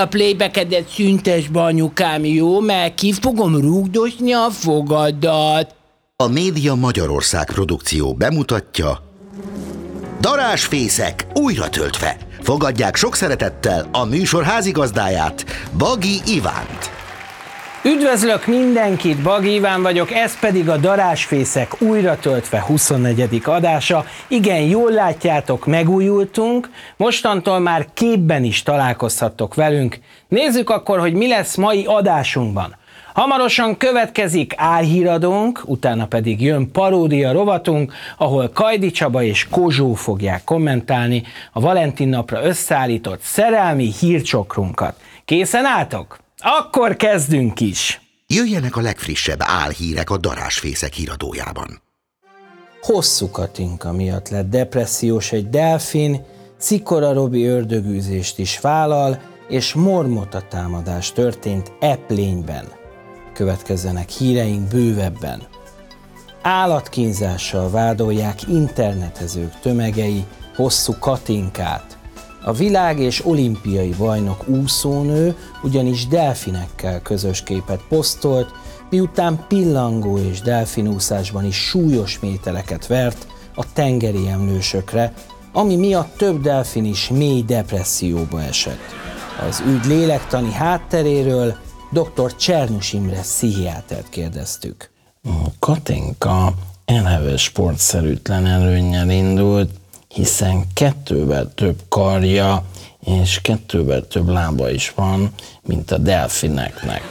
A playback-edet szüntes be, jó? Mert ki fogom rúgdosni a fogadat. A Média Magyarország produkció bemutatja Darásfészek újra töltve. Fogadják sok szeretettel a műsor házigazdáját, Bagi Ivánt. Üdvözlök mindenkit, Bagi Iván vagyok, ez pedig a Darásfészek újra töltve 24. adása. Igen, jól látjátok, megújultunk, mostantól már képben is találkozhattok velünk. Nézzük akkor, hogy mi lesz mai adásunkban. Hamarosan következik álhíradónk, utána pedig jön paródia rovatunk, ahol Kajdi Csaba és Kozsó fogják kommentálni a Valentin napra összeállított szerelmi hírcsokrunkat. Készen álltok? Akkor kezdünk is! Jöjjenek a legfrissebb álhírek a darásfészek híradójában. Hosszú Katinka miatt lett depressziós egy delfin, Szikora Robi ördögűzést is vállal, és mormota támadás történt Eplényben. Következzenek híreink bővebben. Állatkínzással vádolják internetezők tömegei hosszú Katinkát. A világ és olimpiai bajnok úszónő ugyanis delfinekkel közös képet posztolt, miután pillangó és delfinúszásban is súlyos mételeket vert a tengeri emlősökre, ami miatt több delfin is mély depresszióba esett. Az ügy lélektani hátteréről dr. Csernus Imre pszichiátert kérdeztük. Katinka eleve sportszerűtlen előnnyel indult, hiszen kettővel több karja és kettővel több lába is van, mint a delfineknek.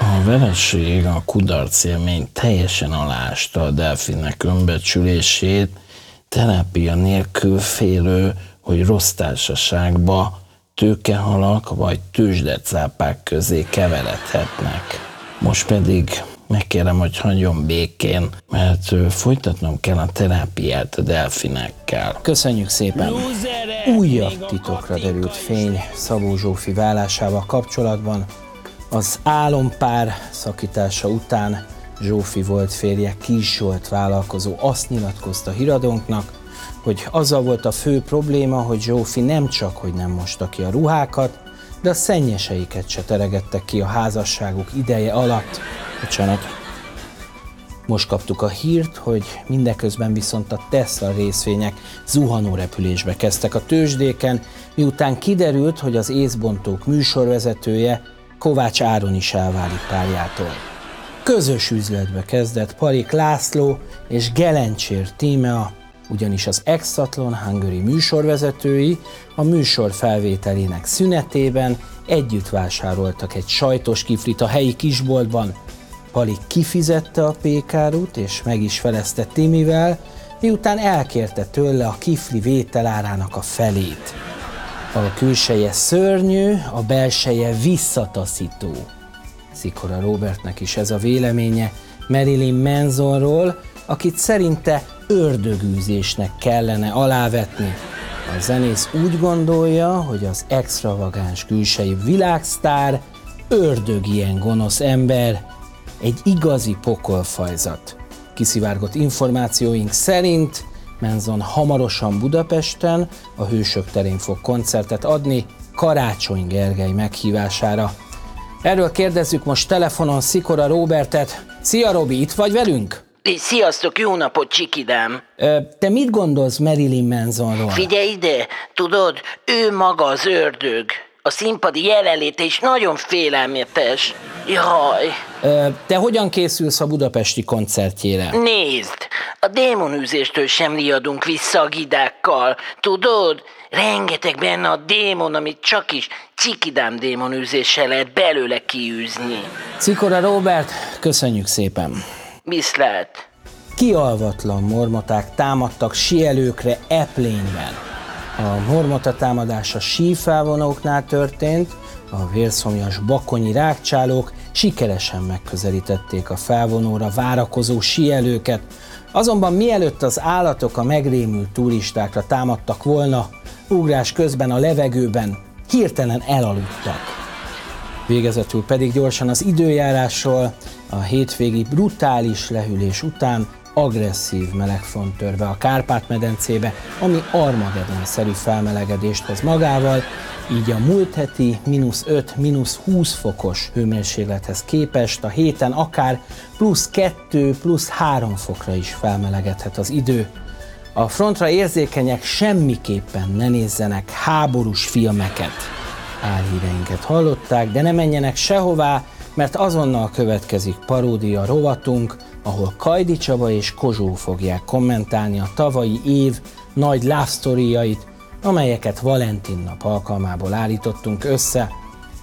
A vereség, a kudarc élmény teljesen alásta a delfinek önbecsülését, terápia nélkül félő, hogy rossz társaságba tőkehalak vagy tőzsdecápák közé keveredhetnek. Most pedig megkérem, hogy hagyjon békén, mert folytatnom kell a terápiát a delfinekkel. Köszönjük szépen! Újabb titokra derült fény Szabó Zsófi vállásával kapcsolatban. Az álompár szakítása után Zsófi volt férje Kis Zsolt vállalkozó azt nyilatkozta híradónknak, hogy azzal volt a fő probléma, hogy Zsófi nem csak, hogy nem mosta ki a ruhákat, de a szennyeseiket se teregettek ki a házasságuk ideje alatt. Bocsánat. Most kaptuk a hírt, hogy mindeközben viszont a Tesla részvények zuhanó repülésbe kezdtek a tőzsdéken, miután kiderült, hogy az észbontók műsorvezetője Kovács Áron is elválik párjától. Közös üzletbe kezdett Parik László és Gelencsér Tímea, ugyanis az Exatlon Hungary műsorvezetői a műsor felvételének szünetében együtt vásároltak egy sajtos kiflit a helyi kisboltban. Palik kifizette a pékárút és meg is felezte Timivel, miután elkérte tőle a kifli vételárának a felét. A külseje szörnyű, a belseje visszataszító. Szikora Robertnek is ez a véleménye Marilyn Mansonról, akit szerinte ördögűzésnek kellene alávetni. A zenész úgy gondolja, hogy az extravagáns külsejű világsztár ördög ilyen gonosz ember, egy igazi pokolfajzat. Kiszivárgott információink szerint Menzon hamarosan Budapesten a Hősök terén fog koncertet adni Karácsony Gergely meghívására. Erről kérdezzük most telefonon Szikora Robertet. Szia Robi, itt vagy velünk? Sziasztok, jó napot, csikidám! Te mit gondolsz Marilyn Mansonról? Figyelj ide, tudod, ő maga az ördög. A színpadi jelenléte is nagyon félelmetes. Jaj! Te hogyan készülsz a budapesti koncertjére? Nézd, a démonűzéstől sem riadunk vissza a gidákkal. Tudod, rengeteg benne a démon, amit csak is cikidám démonűzéssel lehet belőle kiűzni. Cikora Robert, köszönjük szépen! Viszlát! Kialvatlan mormoták támadtak sielőkre Eplényben. A mormota támadás a sífelvonóknál történt, a vérszomjas bakonyi rákcsálók sikeresen megközelítették a felvonóra várakozó sielőket, azonban mielőtt az állatok a megrémült turistákra támadtak volna, ugrás közben a levegőben hirtelen elaludtak. Végezetül pedig gyorsan az időjárásról, a hétvégi brutális lehűlés után agresszív melegfront tör be a Kárpát-medencébe, ami Armageddon-szerű felmelegedést hoz magával, így a múlt heti mínusz 5, mínusz 20 fokos hőmérséklethez képest a héten akár plusz 2, plusz 3 fokra is felmelegedhet az idő. A frontra érzékenyek semmiképpen ne nézzenek háborús filmeket. Álhíreinket hallották, de ne menjenek sehová, mert azonnal következik paródia rovatunk, ahol Kajdi Csaba és Kozsó fogják kommentálni a tavalyi év nagy love amelyeket Valentin nap alkalmából állítottunk össze.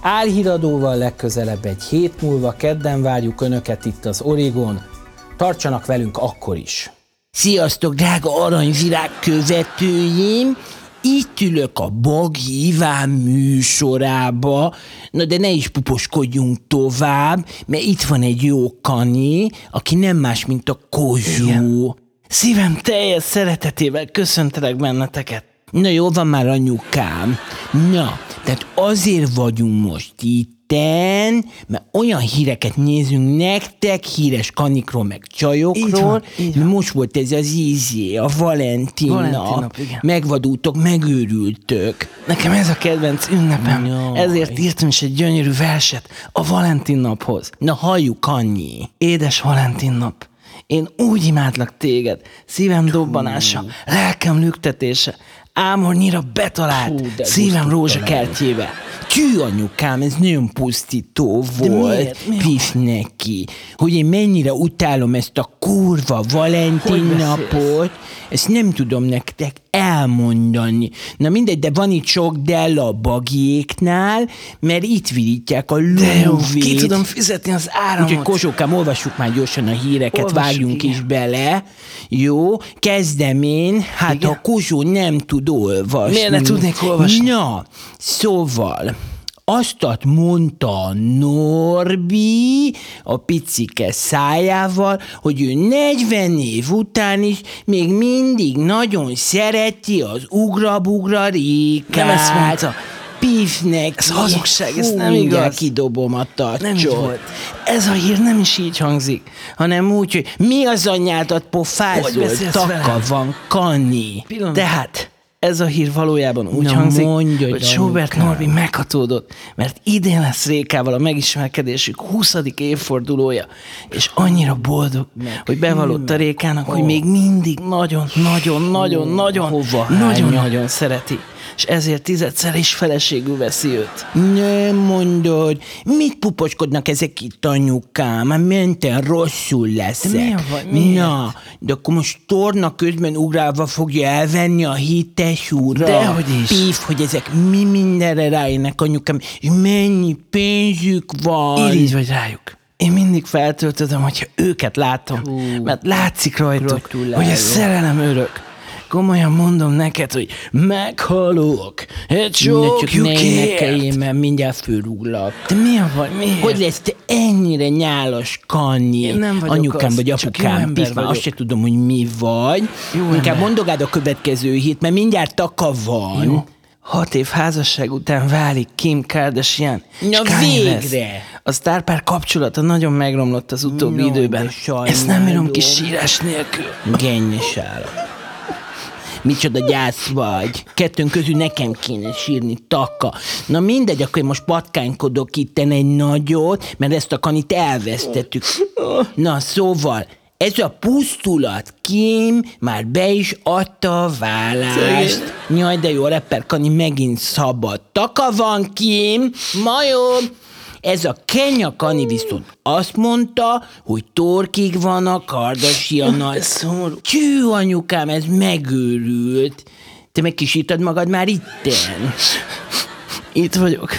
Álhíradóval legközelebb egy hét múlva kedden várjuk Önöket itt az Origon. Tartsanak velünk akkor is! Sziasztok, drága aranyvirág követőim! Itt ülök a Bagi Iván műsorába, na de ne is puposkodjunk tovább, mert itt van egy jó kani, aki nem más, mint a Kozsó. Szívem teljes szeretetével köszöntelek benneteket. Na jó van már anyukám. Na, tehát azért vagyunk most itten, mert olyan híreket nézünk nektek, híres kanikról, meg csajokról. Így van, így van. Most volt ez az ízé, a Valentin, Valentin nap. nap, igen. Megvadultok, megőrültök. Nekem ez a kedvenc ünnepem. Jaj. Ezért írtam is egy gyönyörű verset a Valentin naphoz. Na halljuk, annyi. Édes Valentin nap, én úgy imádlak téged, szívem dobbanása, lelkem lüktetése, ámornyira betalált, Hú, szívem rózsakertjébe. Tű, anyukám, ez nagyon pusztító volt. Pif neki. Hogy én mennyire utálom ezt a kurva Valentin napot, ezt nem tudom nektek elmondani. Na mindegy, de van itt sok Della bagiéknál, mert itt virítják a lóvét. ki tudom fizetni az áramot. Úgyhogy Kozsókám, olvassuk már gyorsan a híreket, Olvassuk, vágjunk igen. is bele. Jó, kezdem én. Hát Igen. a Kozsó nem tud olvasni. Miért ne tudnék olvasni? Na, szóval, azt mondta Norbi a picike szájával, hogy ő 40 év után is még mindig nagyon szereti az ugra-bugra rékát. Nem ezt mondta. Pifnek. Ez hazugság, ez nem igaz. kidobom a tacsot. Nem így volt. Ez a hír nem is így hangzik. hanem úgy, hogy mi az anyádat pofázol, taka velem? van, Kani. Pillanat. Tehát ez a hír valójában úgy Na, hangzik, mondj, hogy Sobert anyukám. Norbi meghatódott, mert idén lesz Rékával a megismerkedésük 20. évfordulója, és annyira boldog, hogy bevallotta Rékának, hogy még mindig nagyon, nagyon, nagyon, nagyon, hova nagyon, hányja? nagyon szereti, és ezért tizedszer is feleségül veszi őt. Nem mondod, mit puposkodnak ezek itt anyukám? Már menten rosszul leszek. De baj? Miért? Na, de akkor most torna közben ugrálva fogja elvenni a hites ura. Dehogy is. Pif, hogy ezek mi mindenre rájönnek anyukám, és mennyi pénzük van. Irigy vagy rájuk. Én mindig feltöltöm, hogyha őket látom, mert látszik rajtuk, hogy a szerelem örök. Komolyan mondom neked, hogy meghalok egy csókjukért. mert mindjárt fölrúglak. De mi a baj? Miért? Hogy lesz te ennyire nyálas, Kanyi? Én nem vagyok Anyukám az, vagy apukám, ember Pif, már vagyok. azt se tudom, hogy mi vagy. Jó Inkább ember. mondogád a következő hét, mert mindjárt taka van. Jó. Hat év házasság után válik Kim Kardashian. Na végre! A sztárpár kapcsolata nagyon megromlott az utóbbi No, időben. Ezt nem bírom ki sírás nélkül. Gennyes állat. Micsoda gyász vagy. Kettőnk közül nekem kéne sírni, taka. Na mindegy, akkor én most patkánykodok itten egy nagyot, mert ezt a kanit elvesztettük. Na szóval, ez a pusztulat Kim már be is adta a vállást. Jaj, de jó, a rapper Kani megint szabad. Taka van, Kim, majom! Ez a Kenya Kani viszont azt mondta, hogy torkig van a Kardashiannal. Ez szomorú. Csű, anyukám, ez megőrült. Te megkisítad magad már itten. Itt vagyok.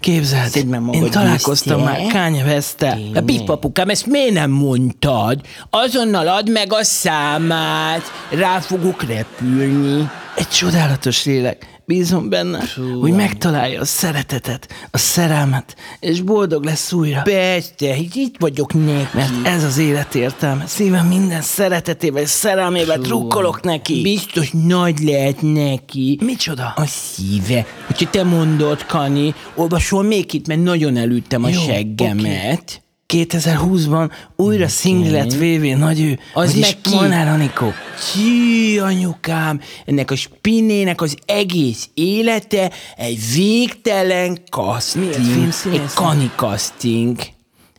Képzeld, Szedd meg magad én találkoztam vissza. már Kanye West-tel. A pipapukám, ezt miért nem mondtad? Azonnal add meg a számát, rá fogok repülni. Egy csodálatos lélek. Bízom benne, hogy megtalálja a szeretetet, a szerelmet, és boldog lesz újra. Persze, itt vagyok neki. Mert ez az élet értelme. Szívem minden szeretetével és szerelmével trukkolok neki. Biztos nagy lehet neki. Micsoda? A szíve. Hogyha te mondod, Kani, olvasol még itt, mert nagyon elüttem a Jó, seggemet. 2020-ban újra szingli lett VV nagyő. Az meg ki? Molnár Anikó. Ki, anyukám, ennek a spinnének az egész élete egy végtelen casting. Egy kani casting.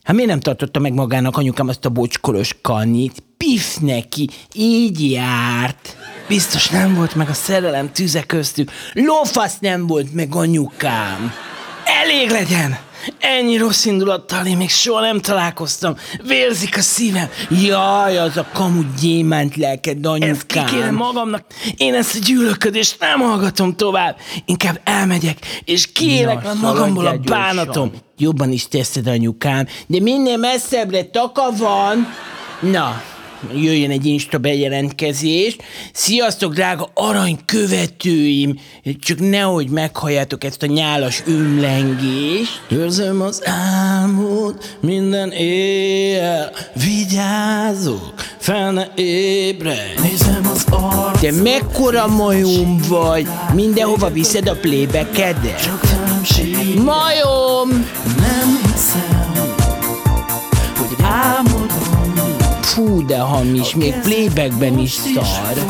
Hát miért nem tartotta meg magának anyukám azt a bocskolos kanit? Pif neki, így járt. Biztos nem volt meg a szerelem tüze köztük. Lófasz nem volt meg anyukám. Elég legyen! Ennyi rossz indulattal én még soha nem találkoztam. Vérzik a szívem. Jaj, az a kamu gyémánt lelked, Ezt kikérem anyukám. magamnak. Én ezt a gyűlölködést nem hallgatom tovább. Inkább elmegyek, és kiélek le magamból a szaladjál gyorsan. bánatom. Jobban is teszed, anyukám, de minél messzebbre taka van. Na, jöjjön egy Insta bejelentkezés. Sziasztok, drága arany követőim! Csak nehogy meghalljátok ezt a nyálas ömlengést. Érzem az álmot minden éjjel, vigyázok, fel ne ébredj. Nézem az arc, Te mekkora majom vagy? Mindenhova viszed a sír. Majom! Fú, de hamis, még playbackben is szar.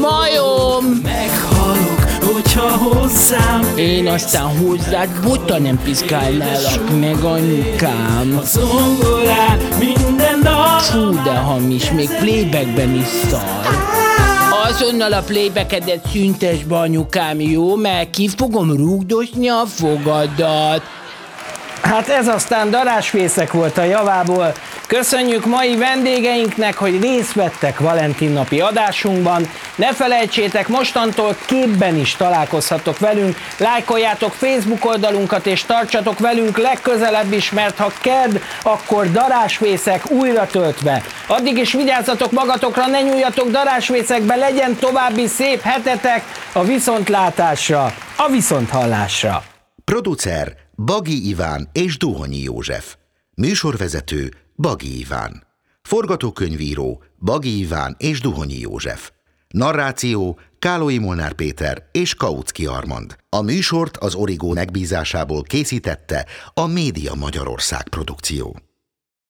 Majom! Meghalok, hogyha hozzám Én aztán hozzád bota nem piszkálnálak meg, anyukám. zongorán minden dal. Fú, de hamis, még playbackben is szar. Azonnal a playbackedet szüntes be, anyukám, jó? Mert ki fogom rúgdosni a fogadat. Hát ez aztán darásfészek volt a javából. Köszönjük mai vendégeinknek, hogy részt vettek Valentin napi adásunkban. Ne felejtsétek, mostantól képben is találkozhatok velünk. Lájkoljátok Facebook oldalunkat és tartsatok velünk legközelebb is, mert ha ked, akkor darásfészek újra töltve. Addig is vigyázzatok magatokra, ne nyúljatok darásfészekbe, legyen további szép hetetek a viszontlátásra, a viszonthallásra. Producer Bagi Iván és Duhonyi József. Műsorvezető Bagi Iván. Forgatókönyvíró Bagi Iván és Duhonyi József. Narráció Kálói Molnár Péter és Kautsky Armand. A műsort az Origó megbízásából készítette a Média Magyarország produkció.